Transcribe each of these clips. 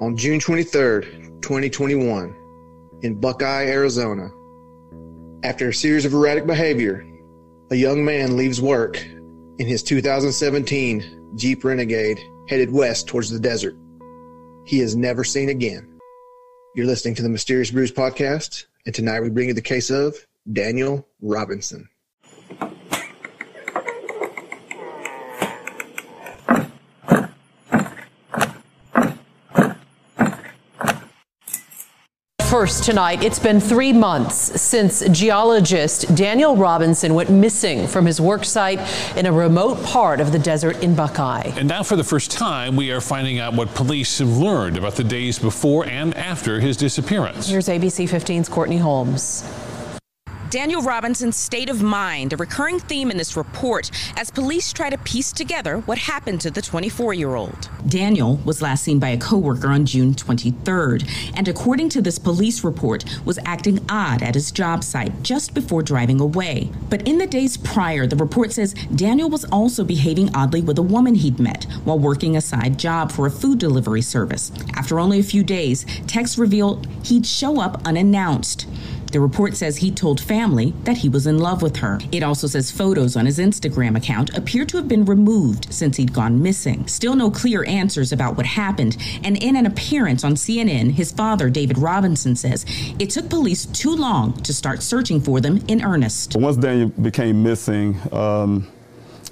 On June 23rd, 2021, in Buckeye, Arizona, after a series of erratic behavior, a young man leaves work in his 2017 Jeep Renegade headed west towards the desert. He is never seen again. You're listening to the Mysterious Brews podcast, and tonight we bring you the case of Daniel Robinson. First tonight, it's been three months since geologist Daniel Robinson went missing from his work site in a remote part of the desert in Buckeye. And now, for the first time, we are finding out what police have learned about the days before and after his disappearance. Here's ABC 15's Courtney Holmes. Daniel Robinson's state of mind, a recurring theme in this report as police try to piece together what happened to the 24 year old. Daniel was last seen by a coworker on June 23rd, and according to this police report, was acting odd at his job site just before driving away. But in the days prior, the report says Daniel was also behaving oddly with a woman he'd met while working a side job for a food delivery service. After only a few days, texts revealed he'd show up unannounced. The report says he told family that he was in love with her. It also says photos on his Instagram account appear to have been removed since he'd gone missing. Still no clear answers about what happened. And in an appearance on CNN, his father, David Robinson, says it took police too long to start searching for them in earnest. Once Daniel became missing, um,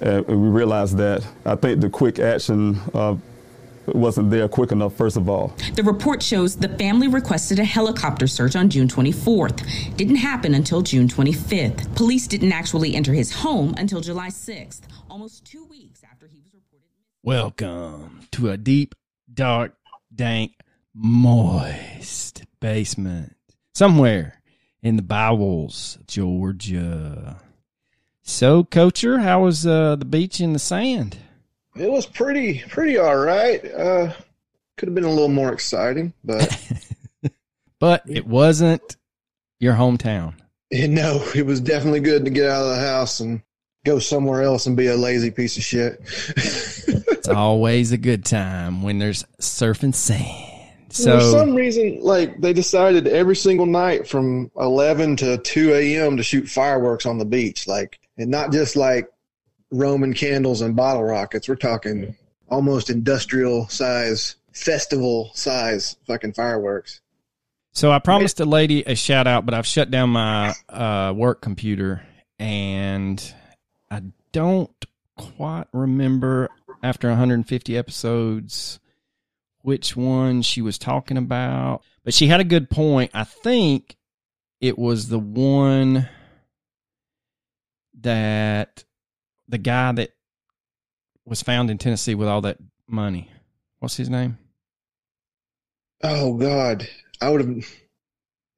uh, we realized that I think the quick action uh, wasn't there quick enough, first of all. The report shows the family requested a helicopter search on June 24th. Didn't happen until June 25th. Police didn't actually enter his home until July 6th, almost two weeks after he was reported. Welcome to a deep, dark, dank, moist basement somewhere in the bowels, of Georgia. So, Coacher, how was uh, the beach in the sand? It was pretty, pretty all right. Uh, could have been a little more exciting, but but it wasn't your hometown. no, it was definitely good to get out of the house and go somewhere else and be a lazy piece of shit. it's always a good time when there's surfing sand. So So for some reason, like they decided every single night from eleven to two a.m. to shoot fireworks on the beach, like, and not just like Roman candles and bottle rockets. We're talking almost industrial size, festival size fucking fireworks. So I promised a lady a shout out, but I've shut down my uh, work computer, and I don't quite remember after 150 episodes which one she was talking about. But she had a good point. I think it was the one that the guy that was found in Tennessee with all that money. What's his name? Oh God, I would have,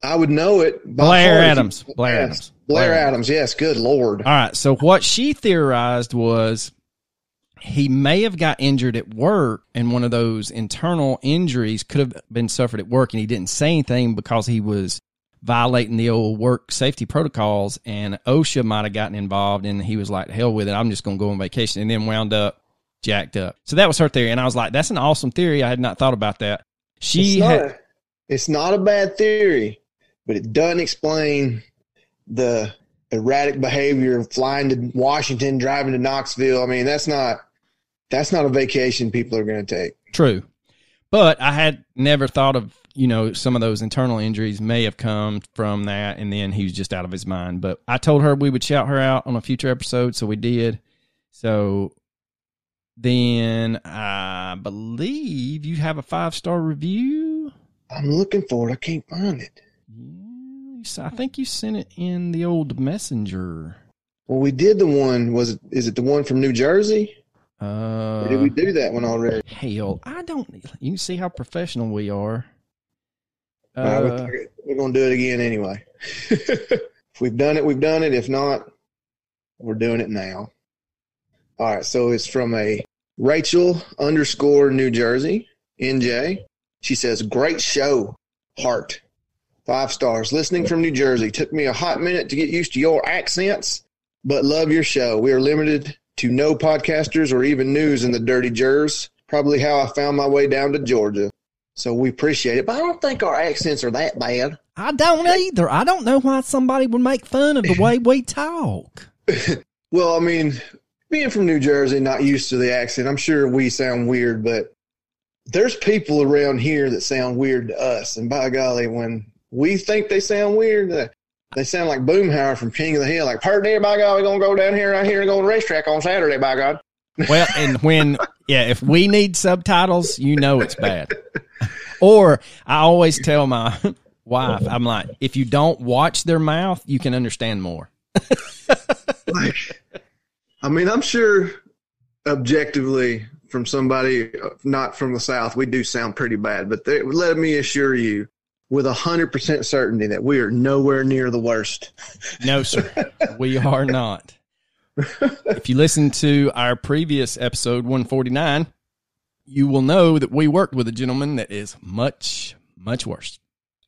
I would know it. Blair heart if you- Adams. Blair Yes. Adams. Blair Blair Adams. Yes. Good Lord. All right. So what she theorized was he may have got injured at work, and one of those internal injuries could have been suffered at work, and he didn't say anything because he was violating the old work safety protocols, and OSHA might have gotten involved, and he was like, "Hell with it, I'm just going to go on vacation," and then wound up jacked up. So that was her theory, and I was like, "That's an awesome theory. I had not thought about that." She it's, not, had, a- it's not a bad theory, but it doesn't explain the erratic behavior of flying to Washington, driving to Knoxville. I mean, that's not that's not a vacation people are going to take. True. But I had never thought of, you know, some of those internal injuries may have come from that and then he was just out of his mind. But I told her we would shout her out on a future episode, so we did. So then I believe you have a five star review. I'm looking for it. I can't find it. I think you sent it in the old messenger. Well, we did the one. Was it? Is it the one from New Jersey? Uh, Or did we do that one already? hell, I don't. You can see how professional we are. Right, Uh, we're, we're going to do it again anyway. if we've done it, we've done it. If not, we're doing it now. All right. So it's from a Rachel underscore New Jersey, NJ. She says, Great show, heart. Five stars. Listening from New Jersey. Took me a hot minute to get used to your accents, but love your show. We are limited to no podcasters or even news in the dirty jers. Probably how I found my way down to Georgia. So we appreciate it, but I don't think our accents are that bad. I don't either. I don't know why somebody would make fun of the way we talk. Well, I mean, being from New Jersey, not used to the accent, I'm sure we sound weird, but there's people around here that sound weird to us. And by golly, when we think they sound weird, they sound like Boomhauer from King of the Hill. Like, pardon me, by God, we're going to go down here, right here, and go to the racetrack on Saturday, by God. Well, and when yeah, if we need subtitles, you know it's bad. Or I always tell my wife, I'm like, if you don't watch their mouth, you can understand more. like, I mean, I'm sure objectively from somebody not from the South, we do sound pretty bad, but they, let me assure you with a hundred percent certainty that we are nowhere near the worst. No, sir, we are not. If you listen to our previous episode 149, you will know that we worked with a gentleman that is much, much worse.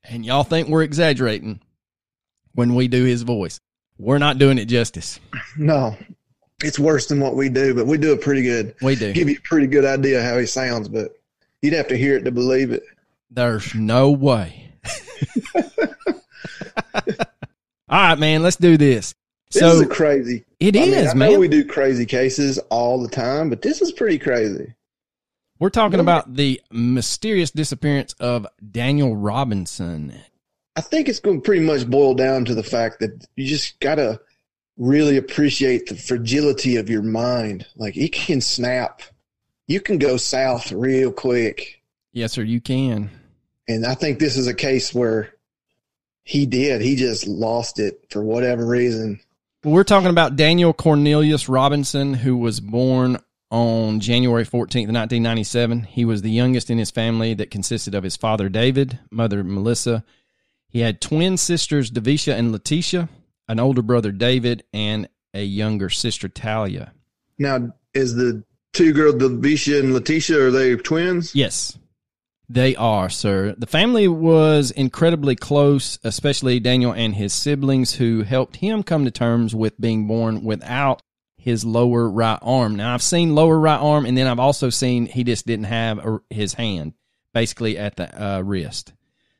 And y'all think we're exaggerating when we do his voice. We're not doing it justice. No, it's worse than what we do, but we do it pretty good. We do. Give you a pretty good idea how he sounds, but you'd have to hear it to believe it. There's no way. All right, man, let's do this. This is crazy. it I is, mean, I man. know we do crazy cases all the time, but this is pretty crazy. We're talking about the mysterious disappearance of Daniel Robinson. I think it's going to pretty much boil down to the fact that you just got to really appreciate the fragility of your mind. Like it can snap. You can go south real quick. Yes, sir, you can. And I think this is a case where he did. He just lost it for whatever reason. We're talking about Daniel Cornelius Robinson, who was born on January 14th, 1997. He was the youngest in his family that consisted of his father, David, mother, Melissa. He had twin sisters, Davisha and Letitia, an older brother, David, and a younger sister, Talia. Now, is the two girls, Davisha and Letitia, are they twins? Yes, they are, sir. The family was incredibly close, especially Daniel and his siblings, who helped him come to terms with being born without his lower right arm. Now, I've seen lower right arm, and then I've also seen he just didn't have a, his hand, basically at the uh, wrist.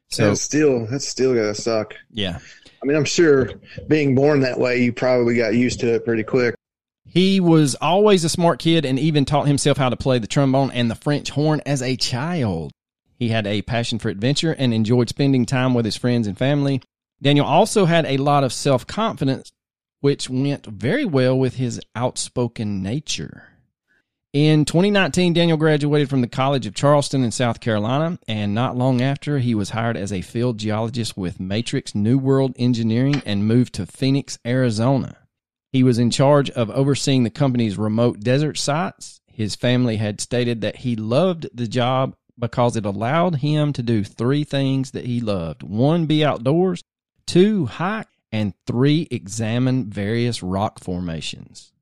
So, that's still that's still gotta suck. yeah. I mean, I'm sure being born that way, you probably got used to it pretty quick. He was always a smart kid and even taught himself how to play the trombone and the French horn as a child. He had a passion for adventure and enjoyed spending time with his friends and family. Daniel also had a lot of self confidence, which went very well with his outspoken nature. In 2019, Daniel graduated from the College of Charleston in South Carolina, and not long after, he was hired as a field geologist with Matrix New World Engineering and moved to Phoenix, Arizona. He was in charge of overseeing the company's remote desert sites. His family had stated that he loved the job because it allowed him to do three things that he loved one, be outdoors, two, hike, and three, examine various rock formations.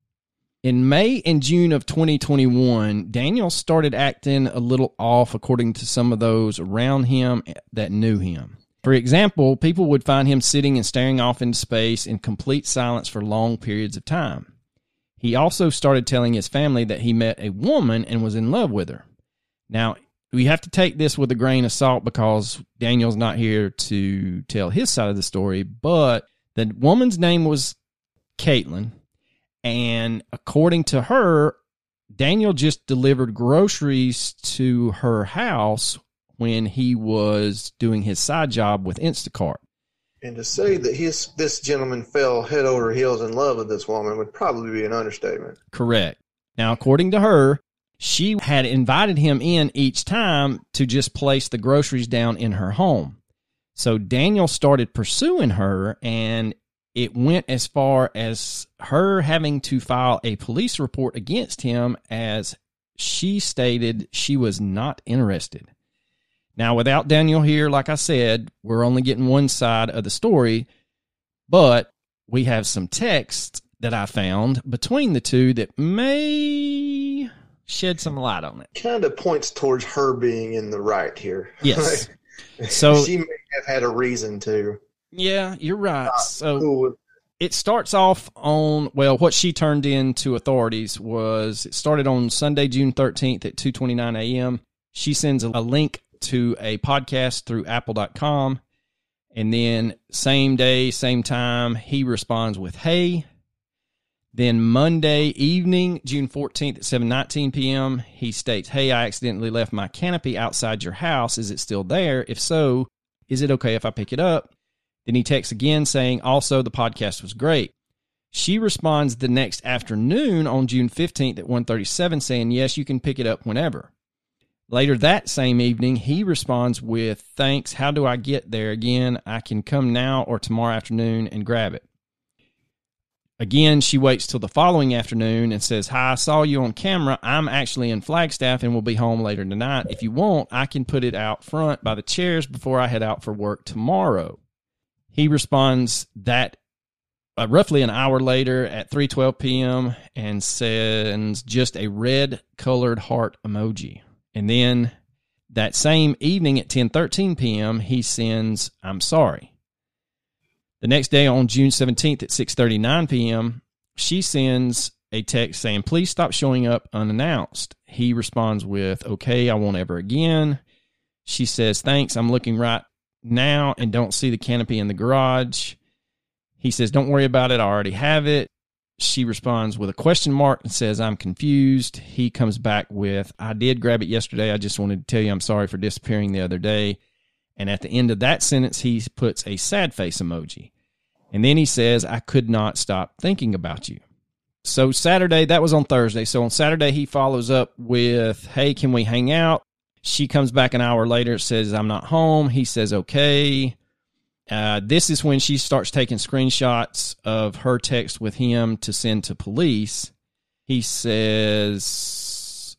In May and June of 2021, Daniel started acting a little off according to some of those around him that knew him. For example, people would find him sitting and staring off into space in complete silence for long periods of time. He also started telling his family that he met a woman and was in love with her. Now, we have to take this with a grain of salt because Daniel's not here to tell his side of the story, but the woman's name was Caitlin. And according to her, Daniel just delivered groceries to her house when he was doing his side job with Instacart. And to say that his this gentleman fell head over heels in love with this woman would probably be an understatement. Correct. Now, according to her, she had invited him in each time to just place the groceries down in her home. So Daniel started pursuing her, and it went as far as her having to file a police report against him as she stated she was not interested. Now, without Daniel here, like I said, we're only getting one side of the story, but we have some text that I found between the two that may shed some light on it. Kind of points towards her being in the right here. Yes. Like, So, she may have had a reason to. yeah, you're right. So, Cool it starts off on well what she turned in to authorities was it started on sunday june 13th at 2.29 a.m she sends a link to a podcast through apple.com. And then same day, same time, he responds with hey. Then Monday evening, June 14th at 7:19 p.m., he states, "Hey, I accidentally left my canopy outside your house. Is it still there? If so, is it okay if I pick it up?" Then he texts again saying, "Also, the podcast was great." She responds the next afternoon on June 15th at 1:37 saying, "Yes, you can pick it up whenever." Later that same evening, he responds with, "Thanks. How do I get there again? I can come now or tomorrow afternoon and grab it." Again, she waits till the following afternoon and says, Hi, I saw you on camera. I'm actually in Flagstaff and will be home later tonight. If you want, I can put it out front by the chairs before I head out for work tomorrow. He responds that uh, roughly an hour later at 3:12 p.m. and sends just a red colored heart emoji. And then that same evening at 10:13 p.m., he sends I'm sorry. The next day on June 17th at 6:39 p.m., she sends a text saying, "Please stop showing up unannounced." He responds with, "Okay, I won't ever again." She says, "Thanks, I'm looking right now and don't see the canopy in the garage." He says, "Don't worry about it, I already have it." She responds with a question mark and says, I'm confused. He comes back with, I did grab it yesterday. I just wanted to tell you I'm sorry for disappearing the other day. And at the end of that sentence, he puts a sad face emoji. And then he says, I could not stop thinking about you. So Saturday, that was on Thursday. So on Saturday, he follows up with, Hey, can we hang out? She comes back an hour later, says, I'm not home. He says, Okay. Uh, this is when she starts taking screenshots of her text with him to send to police. He says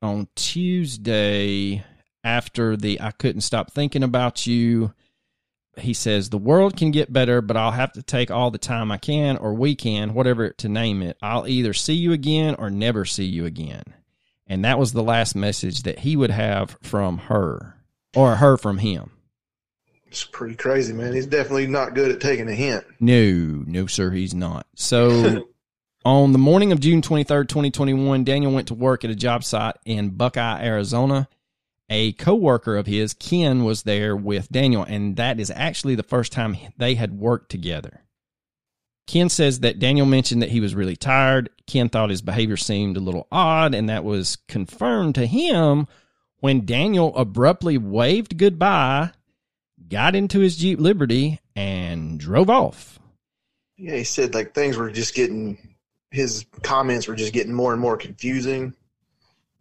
on Tuesday, after the I couldn't stop thinking about you. He says, The world can get better, but I'll have to take all the time I can, or we can, whatever to name it. I'll either see you again or never see you again. And that was the last message that he would have from her, or her from him. It's pretty crazy, man. He's definitely not good at taking a hint. No, no, sir, he's not. So on the morning of June 23rd, 2021, Daniel went to work at a job site in Buckeye, Arizona a coworker of his, Ken, was there with Daniel, and that is actually the first time they had worked together. Ken says that Daniel mentioned that he was really tired. Ken thought his behavior seemed a little odd, and that was confirmed to him when Daniel abruptly waved goodbye, got into his Jeep Liberty, and drove off. Yeah, he said like things were just getting, his comments were just getting more and more confusing.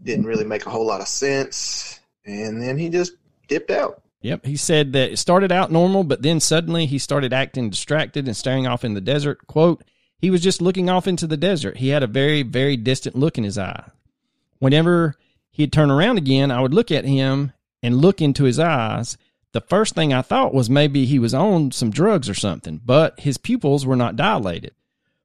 Didn't really make a whole lot of sense and then he just dipped out. Yep, he said that it started out normal, but then suddenly he started acting distracted and staring off in the desert. Quote, he was just looking off into the desert. He had a very, very distant look in his eye. Whenever he'd turn around again, I would look at him and look into his eyes. The first thing I thought was maybe he was on some drugs or something, but his pupils were not dilated.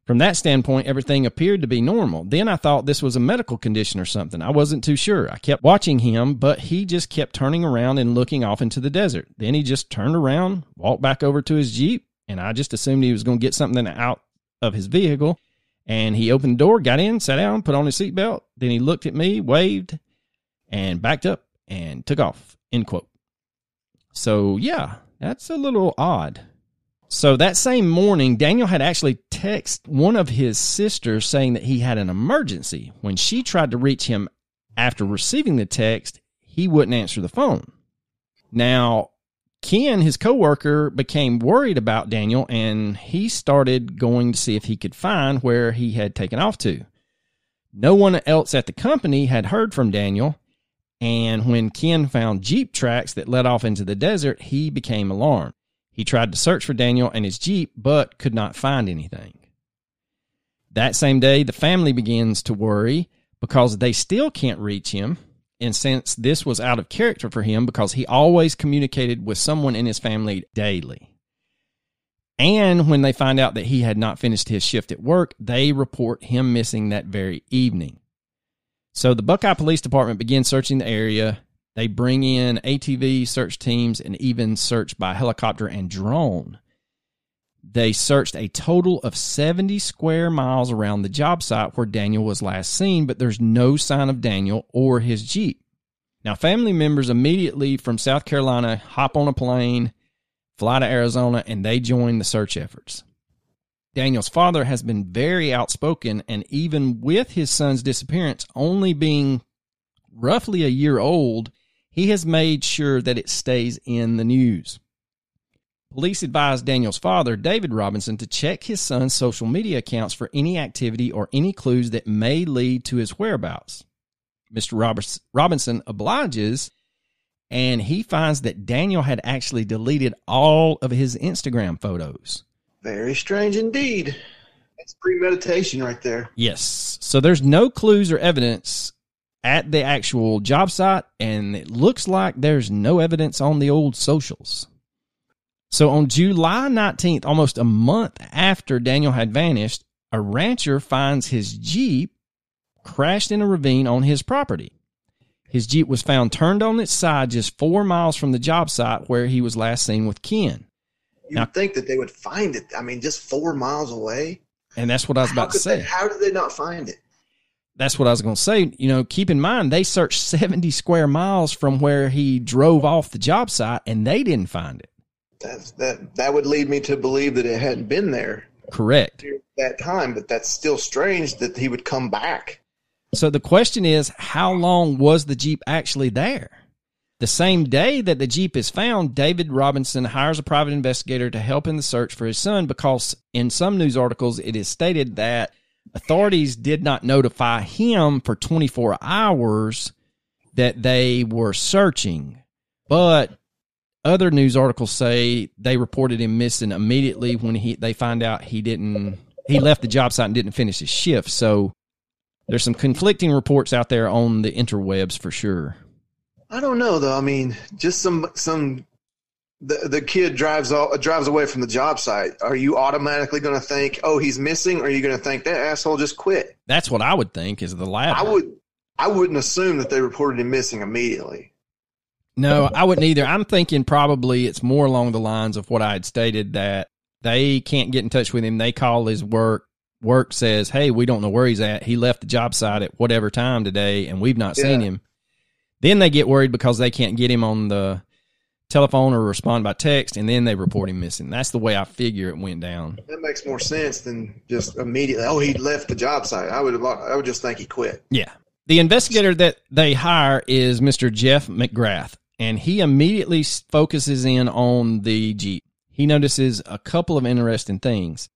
From that standpoint, everything appeared to be normal. Then I thought this was a medical condition or something. I wasn't too sure. I kept watching him, but he just kept turning around and looking off into the desert. Then he just turned around, walked back over to his Jeep, and I just assumed he was going to get something out of his vehicle. And he opened the door, got in, sat down, put on his seatbelt. Then he looked at me, waved, and backed up and took off. End quote. So, yeah, that's a little odd. So that same morning, Daniel had actually texted one of his sisters saying that he had an emergency. When she tried to reach him after receiving the text, he wouldn't answer the phone. Now, Ken, his coworker, became worried about Daniel and he started going to see if he could find where he had taken off to. No one else at the company had heard from Daniel, and when Ken found Jeep tracks that led off into the desert, he became alarmed. He tried to search for Daniel and his Jeep, but could not find anything. That same day, the family begins to worry because they still can't reach him. And since this was out of character for him, because he always communicated with someone in his family daily. And when they find out that he had not finished his shift at work, they report him missing that very evening. So the Buckeye Police Department begins searching the area they bring in ATV search teams and even search by helicopter and drone. They searched a total of 70 square miles around the job site where Daniel was last seen, but there's no sign of Daniel or his Jeep. Now, family members immediately from South Carolina hop on a plane, fly to Arizona, and they join the search efforts. Daniel's father has been very outspoken, and even with his son's disappearance only being roughly a year old, he has made sure that it stays in the news. Police advised Daniel's father, David Robinson, to check his son's social media accounts for any activity or any clues that may lead to his whereabouts. Mr. Robinson obliges, and he finds that Daniel had actually deleted all of his Instagram photos. Very strange indeed. That's premeditation right there. Yes. So there's no clues or evidence at the actual job site, and it looks like there's no evidence on the old socials. So on July 19th, almost a month after Daniel had vanished, a rancher finds his Jeep crashed in a ravine on his property. His Jeep was found turned on its side just four miles from the job site where he was last seen with Ken. You would think that they would find it. I mean, just four miles away. And that's what I was about to say. They, how did they not find it? That's what I was going to say. You know, keep in mind, they searched 70 square miles from where he drove off the job site and they didn't find it. That's, that, that would lead me to believe that it hadn't been there. Correct. That time, but that's still strange that he would come back. So the question is, how long was the Jeep actually there? The same day that the Jeep is found, David Robinson hires a private investigator to help in the search for his son because in some news articles it is stated that authorities did not notify him for 24 hours that they were searching. But other news articles say they reported him missing immediately when he they find out he didn't he left the job site and didn't finish his shift. So there's some conflicting reports out there on the interwebs for sure. I don't know though. I mean, just some some the the kid drives all, drives away from the job site. Are you automatically going to think, "Oh, he's missing," or are you going to think that asshole just quit? That's what I would think is the latter. I would I wouldn't assume that they reported him missing immediately. No, I wouldn't either. I'm thinking probably it's more along the lines of what I had stated that they can't get in touch with him. They call his work. Work says, "Hey, we don't know where he's at. He left the job site at whatever time today, and we've not yeah. seen him." Then they get worried because they can't get him on the telephone or respond by text, and then they report him missing. That's the way I figure it went down. That makes more sense than just immediately. Oh, he left the job site. I would I would just think he quit. Yeah. The investigator that they hire is Mr. Jeff McGrath, and he immediately focuses in on the Jeep. He notices a couple of interesting things.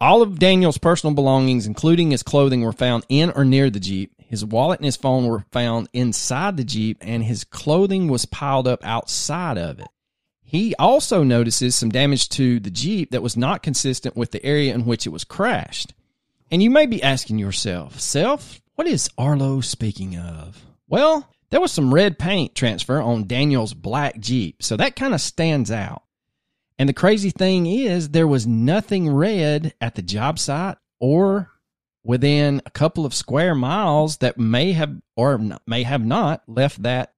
All of Daniel's personal belongings, including his clothing, were found in or near the Jeep. His wallet and his phone were found inside the Jeep, and his clothing was piled up outside of it. He also notices some damage to the Jeep that was not consistent with the area in which it was crashed. And you may be asking yourself, Self, what is Arlo speaking of? Well, there was some red paint transfer on Daniel's black Jeep, so that kind of stands out. And the crazy thing is, there was nothing red at the job site or within a couple of square miles that may have or may have not left that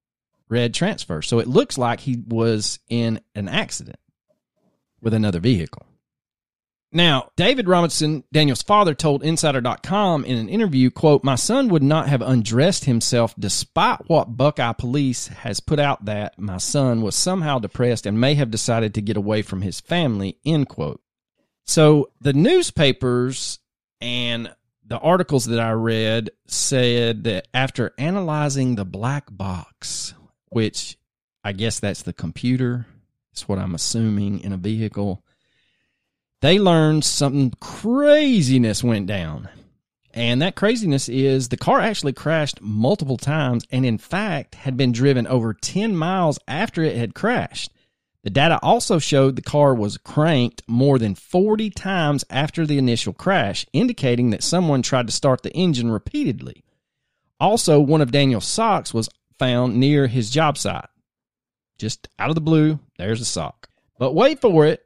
red transfer. So it looks like he was in an accident with another vehicle. Now, David Robinson, Daniel's father, told Insider.com in an interview, quote, My son would not have undressed himself despite what Buckeye Police has put out that my son was somehow depressed and may have decided to get away from his family, end quote. So the newspapers and the articles that I read said that after analyzing the black box, which I guess that's the computer, it's what I'm assuming in a vehicle they learned something craziness went down. And that craziness is the car actually crashed multiple times and, in fact, had been driven over 10 miles after it had crashed. The data also showed the car was cranked more than 40 times after the initial crash, indicating that someone tried to start the engine repeatedly. Also, one of Daniel's socks was found near his job site. Just out of the blue, there's a sock. But wait for it,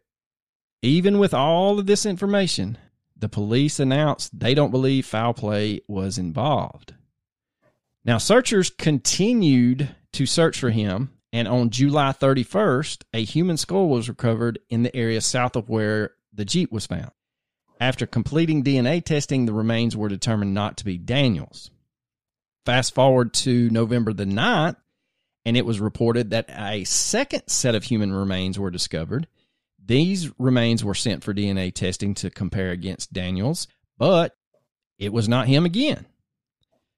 even with all of this information, the police announced they don't believe foul play was involved. Now, searchers continued to search for him, and on July 31st, a human skull was recovered in the area south of where the Jeep was found. After completing DNA testing, the remains were determined not to be Daniels. Fast forward to November the 9th, and it was reported that a second set of human remains were discovered. These remains were sent for DNA testing to compare against Daniels, but it was not him again.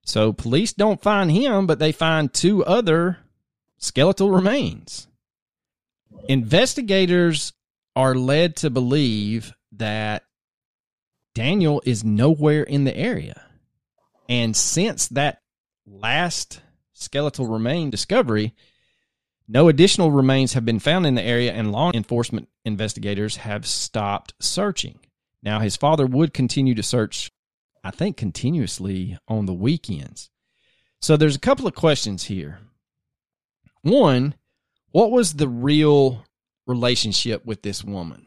So police don't find him, but they find two other skeletal remains. Investigators are led to believe that Daniel is nowhere in the area. And since that last skeletal remain discovery, no additional remains have been found in the area, and law enforcement investigators have stopped searching. Now, his father would continue to search, I think, continuously on the weekends. So there's a couple of questions here. One, what was the real relationship with this woman?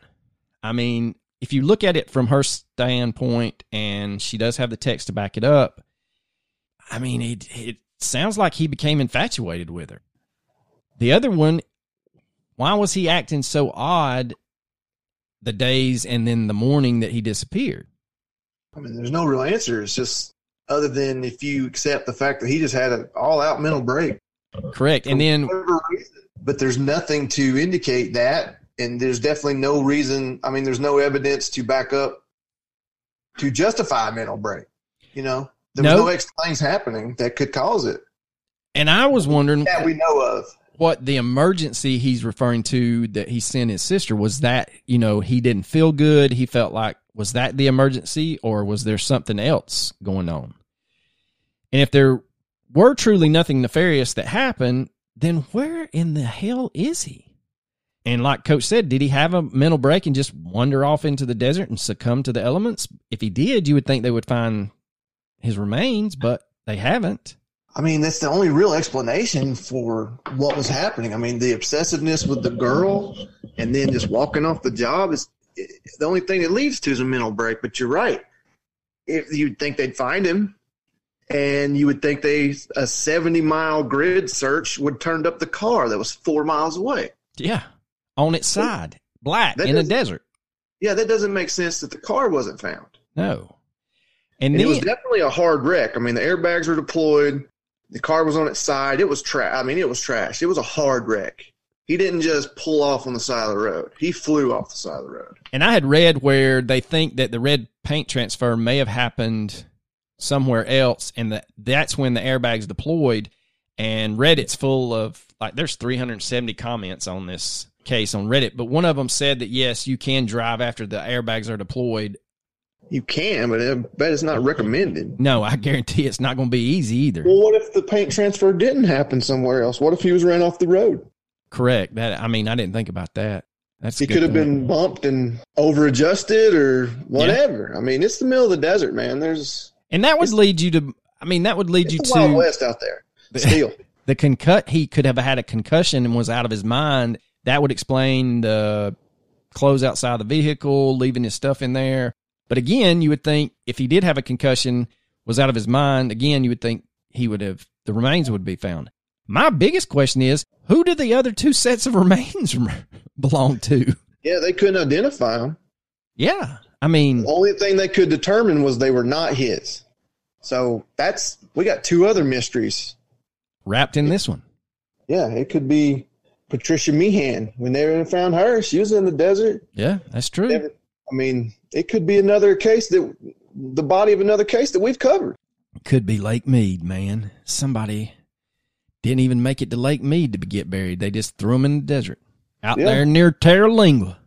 I mean, if you look at it from her standpoint, and she does have the text to back it up, I mean, it, it sounds like he became infatuated with her. The other one, why was he acting so odd the days and then the morning that he disappeared? I mean, there's no real answer. It's just other than if you accept the fact that he just had an all out mental break. Correct. And then, but there's nothing to indicate that. And there's definitely no reason. I mean, there's no evidence to back up to justify a mental break. You know, there was No. no extra things happening that could cause it and I was wondering that we know of. what the emergency he's referring to that he sent his sister was that, you know, he didn't feel good. He felt like, was that the emergency or was there something else going on? And if there were truly nothing nefarious that happened, then where in the hell is he? And like Coach said, did he have a mental break and just wander off into the desert and succumb to the elements? If he did, you would think they would find his remains, but they haven't. I mean, that's the only real explanation for what was happening. I mean, the obsessiveness with the girl and then just walking off the job is the only thing it leads to is a mental break. But you're right. If you'd think they'd find him, and you would think they a 70 mile grid search would turned up the car that was four miles away. Yeah. On its side, black That in the desert. Yeah, that doesn't make sense that the car wasn't found. No. And, And it was definitely a hard wreck. I mean, the airbags were deployed. The car was on its side. It was trash. I mean, it was trash. It was a hard wreck. He didn't just pull off on the side of the road. He flew off the side of the road. and I had read where they think that the red paint transfer may have happened somewhere else, and that that's when the airbags deployed. And Reddit's full of like, there's 370 comments on this case on Reddit, but one of them said that yes, you can drive after the airbags are deployed. You can, but I bet it's not recommended. No, I guarantee it's not going to be easy either. Well, what if the paint transfer didn't happen somewhere else? What if he was ran off the road? Correct. That I mean, I didn't think about that. That's He could have been bumped and over adjusted or whatever. I mean, it's the middle of the desert, man. There's and that would lead you to. I mean, that would lead you the Wild West out there. Still. the concut he could have had a concussion and was out of his mind that would explain the clothes outside the vehicle leaving his stuff in there but again you would think if he did have a concussion was out of his mind again you would think he would have the remains would be found my biggest question is who did the other two sets of remains belong to yeah, they couldn't identify them. yeah i mean The only thing they could determine was they were not his. So that's we got two other mysteries. wrapped in this one Yeah, it could be Patricia Meehan. We never found her. She was in the desert. yeah that's true Never, I mean, it could be another case that the body of another case that we've covered. Could be Lake Mead, man. Somebody didn't even make it to Lake Mead to get buried. They just threw him in the desert out Yeah. there near Terlingua.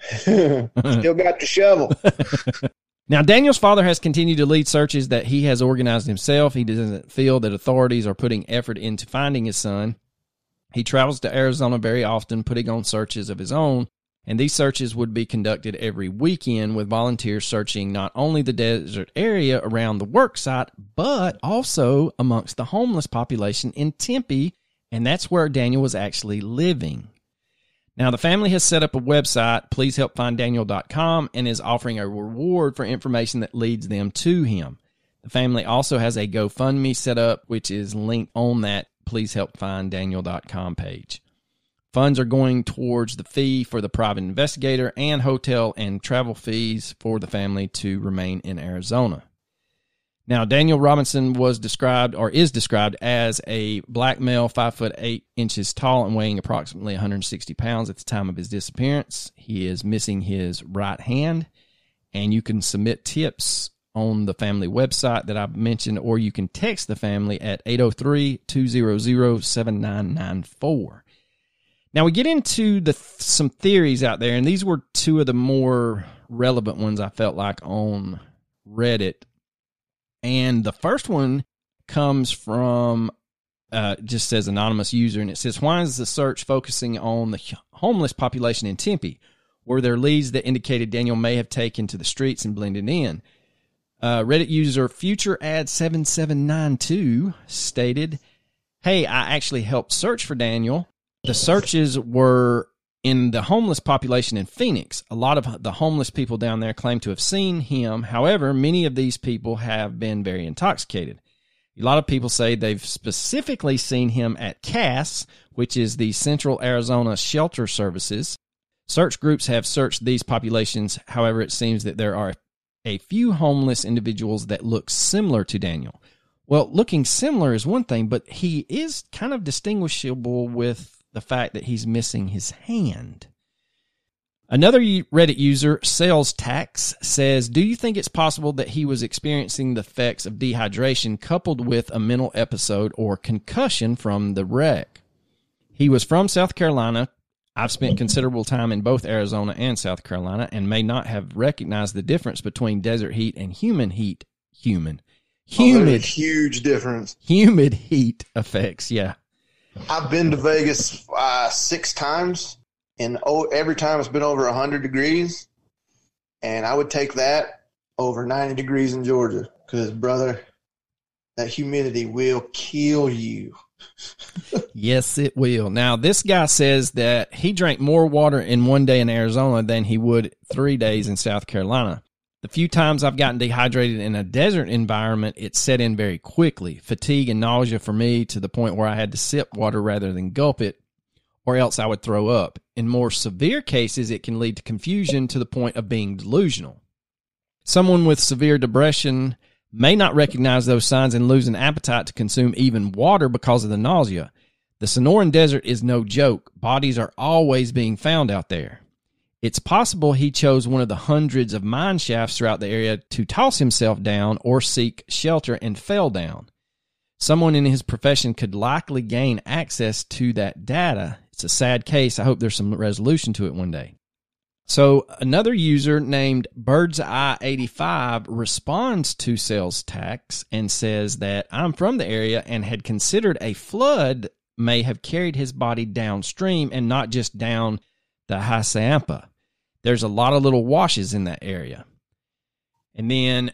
Still got the shovel. Now, Daniel's father has continued to lead searches that he has organized himself. He doesn't feel that authorities are putting effort into finding his son. He travels to Arizona very often, putting on searches of his own, and these searches would be conducted every weekend with volunteers searching not only the desert area around the work site, but also amongst the homeless population in Tempe, and that's where Daniel was actually living. Now, the family has set up a website, pleasehelpfinddaniel.com, and is offering a reward for information that leads them to him. The family also has a GoFundMe set up, which is linked on that pleasehelpfinddaniel.com page. Funds are going towards the fee for the private investigator and hotel and travel fees for the family to remain in Arizona. Now, Daniel Robinson was described or is described as a black male, five foot eight inches tall and weighing approximately 160 pounds at the time of his disappearance. He is missing his right hand, and you can submit tips on the family website that I've mentioned, or you can text the family at 803 200 7994. Now we get into the some theories out there, and these were two of the more relevant ones I felt like on Reddit and the first one comes from uh, just says anonymous user, and it says, "Why is the search focusing on the homeless population in Tempe? Were there leads that indicated Daniel may have taken to the streets and blended in?" Uh, Reddit user Future Ad seven seven nine two stated, "Hey, I actually helped search for Daniel. The searches were in the homeless population in Phoenix, a lot of the homeless people down there claim to have seen him. However, many of these people have been very intoxicated. A lot of people say they've specifically seen him at CAS, which is the Central Arizona Shelter Services. Search groups have searched these populations. However, it seems that there are a few homeless individuals that look similar to Daniel. Well, looking similar is one thing, but he is kind of distinguishable with the fact that he's missing his hand. Another Reddit user, Sales Tax, says, Do you think it's possible that he was experiencing the effects of dehydration coupled with a mental episode or concussion from the wreck? He was from South Carolina. I've spent considerable time in both Arizona and South Carolina and may not have recognized the difference between desert heat and human heat. Human. Oh, humid. Oh, huge difference. Humid heat effects, yeah. I've been to Vegas uh, six times, and oh, every time it's been over 100 degrees. And I would take that over 90 degrees in Georgia because, brother, that humidity will kill you. yes, it will. Now, this guy says that he drank more water in one day in Arizona than he would three days in South Carolina. The few times I've gotten dehydrated in a desert environment, it set in very quickly. Fatigue and nausea for me to the point where I had to sip water rather than gulp it, or else I would throw up. In more severe cases, it can lead to confusion to the point of being delusional. Someone with severe depression may not recognize those signs and lose an appetite to consume even water because of the nausea. The Sonoran Desert is no joke. Bodies are always being found out there. It's possible he chose one of the hundreds of mine shafts throughout the area to toss himself down or seek shelter and fell down. Someone in his profession could likely gain access to that data. It's a sad case. I hope there's some resolution to it one day. So another user named Bird's Eye 85 responds to sales tax and says that I'm from the area and had considered a flood may have carried his body downstream and not just down the Hassayampa. There's a lot of little washes in that area. And then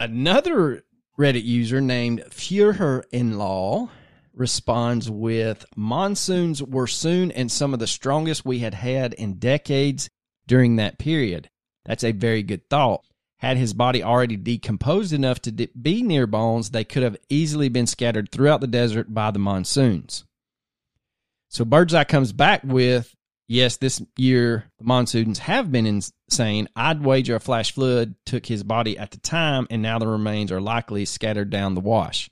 another Reddit user named Führer in Law responds with monsoons were soon and some of the strongest we had had in decades during that period. That's a very good thought. Had his body already decomposed enough to be near bones, they could have easily been scattered throughout the desert by the monsoons. So Birdseye comes back with yes, this year the monsoons have been insane. I'd wager a flash flood took his body at the time, and now the remains are likely scattered down the wash.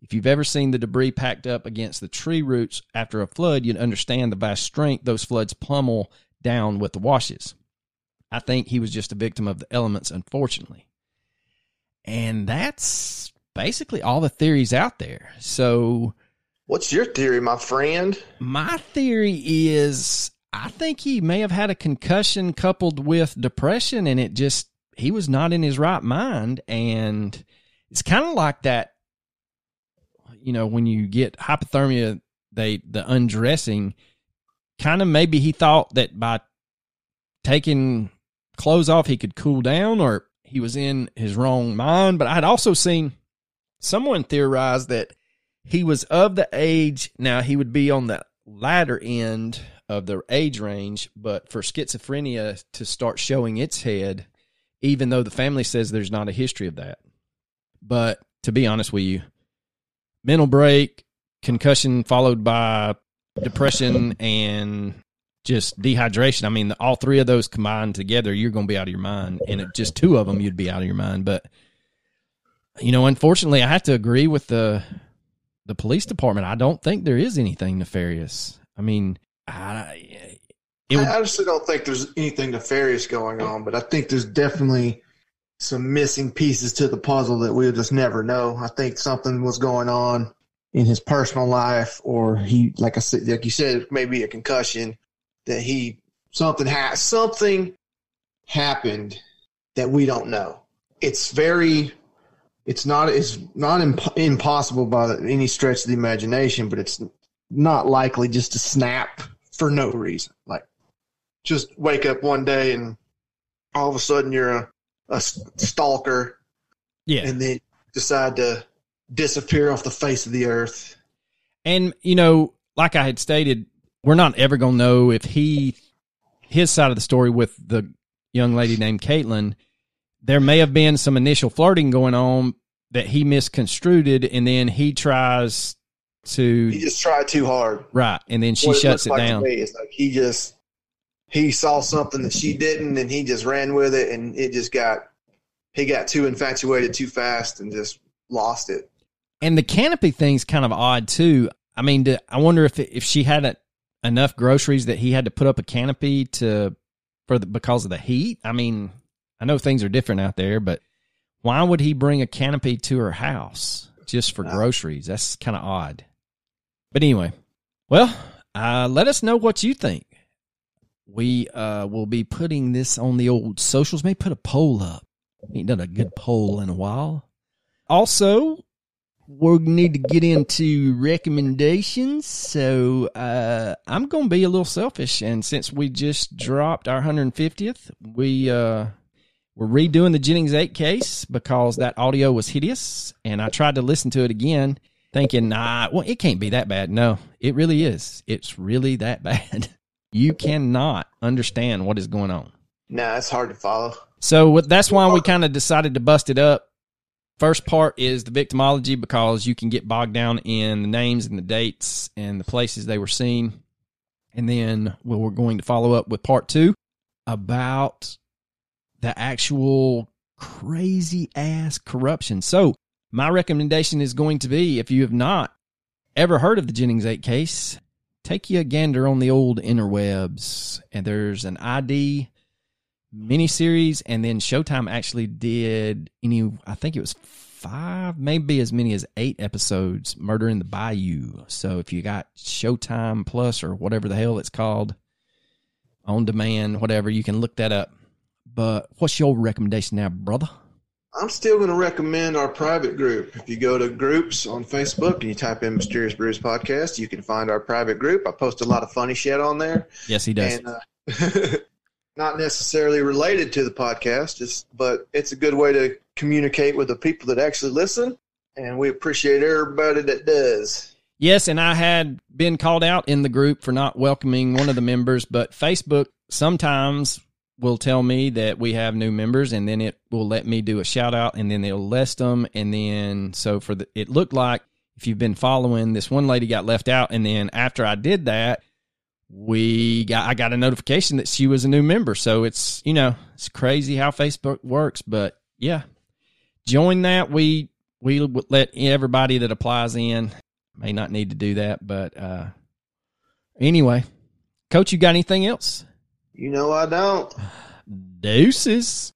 If you've ever seen the debris packed up against the tree roots after a flood, you'd understand the vast strength those floods pummel down with the washes. I think he was just a victim of the elements, unfortunately. And that's basically all the theories out there. So, what's your theory, my friend? My theory is I think he may have had a concussion coupled with depression, and it just he was not in his right mind. And it's kind of like that, you know, when you get hypothermia, they the undressing. Kind of maybe he thought that by taking clothes off he could cool down, or he was in his wrong mind. But I'd also seen someone theorize that he was of the age now he would be on the latter end of their age range, but for schizophrenia to start showing its head, even though the family says there's not a history of that. But to be honest with you, mental break, concussion followed by depression and just dehydration. I mean, all three of those combined together, you're going to be out of your mind. And just two of them, you'd be out of your mind. But you know, unfortunately, I have to agree with the the police department. I don't think there is anything nefarious. I mean, I, would, I honestly don't think there's anything nefarious going on, but I think there's definitely some missing pieces to the puzzle that we'll just never know. I think something was going on in his personal life, or he, like I said, like you said, maybe a concussion that he something has something happened that we don't know. It's very, it's not it's not imp- impossible by any stretch of the imagination, but it's not likely just to snap for no reason. Like just wake up one day and all of a sudden you're a, a stalker, yeah, and then decide to disappear off the face of the earth. And you know, like I had stated, we're not ever gonna know if he his side of the story with the young lady named Caitlin. There may have been some initial flirting going on that he misconstrued and then he tries to he just tried too hard, right? And then she what shuts it, it like down. It's like he just he saw something that she didn't, and he just ran with it, and it just got he got too infatuated too fast and just lost it. And the canopy thing's kind of odd too. I mean, I wonder if if she had a, enough groceries that he had to put up a canopy to for the, because of the heat. I mean, I know things are different out there, but why would he bring a canopy to her house just for groceries? That's kind of odd. But anyway, well, uh, let us know what you think. We uh, will be putting this on the old socials. May put a poll up. Ain't done a good poll in a while. Also, we need to get into recommendations. So uh, I'm going to be a little selfish, and since we just dropped our 150th, we uh, we're redoing the Jennings 8 case because that audio was hideous, and I tried to listen to it again, thinking, nah, well, it can't be that bad. No, it really is. It's really that bad. You cannot understand what is going on. Nah, it's hard to follow. So that's why we kind of decided to bust it up First part is the victimology because you can get bogged down in the names and the dates and the places they were seen. And then well, we're going to follow up with part two about the actual crazy ass corruption. So, my recommendation is going to be if you have not ever heard of the Jennings 8 case, take you a gander on the old interwebs. And there's an ID miniseries, and then Showtime actually did any. I think it was five, maybe as many as eight episodes. Murder in the Bayou. So if you got Showtime Plus or whatever the hell it's called, on demand, whatever, you can look that up. But what's your recommendation now, brother? I'm still going to recommend our private group. If you go to groups on Facebook and you type in Mysterious Brews Podcast, you can find our private group. I post a lot of funny shit on there. Yes, he does. And, uh, not necessarily related to the podcast, just, but it's a good way to communicate with the people that actually listen. And we appreciate everybody that does. Yes, and I had been called out in the group for not welcoming one of the members, but Facebook sometimes will tell me that we have new members and then it will let me do a shout out and then they'll list them and then so for the it looked like if you've been following this one lady got left out and then after I did that we got I got a notification that she was a new member. So it's you know it's crazy how Facebook works, but yeah, join that. We we let everybody that applies in. May not need to do that, but uh anyway, Coach, you got anything else? You know I don't. Deuces.